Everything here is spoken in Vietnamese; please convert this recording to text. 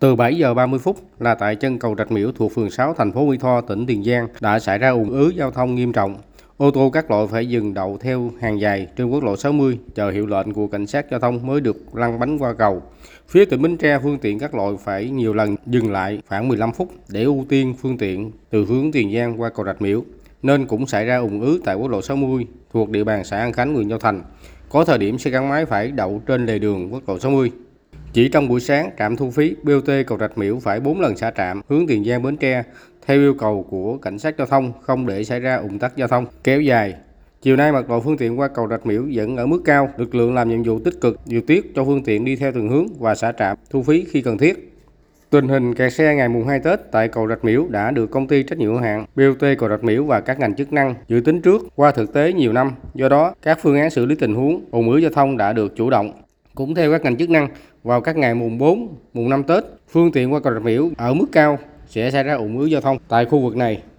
Từ 7 giờ 30 phút là tại chân cầu Rạch Miễu thuộc phường 6 thành phố Mỹ Tho, tỉnh Tiền Giang đã xảy ra ùn ứ giao thông nghiêm trọng. Ô tô các loại phải dừng đậu theo hàng dài trên quốc lộ 60 chờ hiệu lệnh của cảnh sát giao thông mới được lăn bánh qua cầu. Phía tỉnh Bến Tre phương tiện các loại phải nhiều lần dừng lại khoảng 15 phút để ưu tiên phương tiện từ hướng Tiền Giang qua cầu Rạch Miễu nên cũng xảy ra ùn ứ tại quốc lộ 60 thuộc địa bàn xã An Khánh, huyện Châu Thành. Có thời điểm xe gắn máy phải đậu trên lề đường quốc lộ 60. Chỉ trong buổi sáng, trạm thu phí BOT cầu Rạch Miễu phải 4 lần xả trạm hướng Tiền Giang Bến Tre theo yêu cầu của cảnh sát giao thông không để xảy ra ủng tắc giao thông kéo dài. Chiều nay mật độ phương tiện qua cầu Rạch Miễu vẫn ở mức cao, lực lượng làm nhiệm vụ tích cực điều tiết cho phương tiện đi theo từng hướng và xả trạm thu phí khi cần thiết. Tình hình kẹt xe ngày mùng 2 Tết tại cầu Rạch Miễu đã được công ty trách nhiệm hữu hạn BOT cầu Rạch Miễu và các ngành chức năng dự tính trước qua thực tế nhiều năm. Do đó, các phương án xử lý tình huống ùn ứ giao thông đã được chủ động. Cũng theo các ngành chức năng, vào các ngày mùng 4, mùng 5 Tết, phương tiện qua cầu Rạch Miễu ở mức cao sẽ xảy ra ủng ứ giao thông tại khu vực này.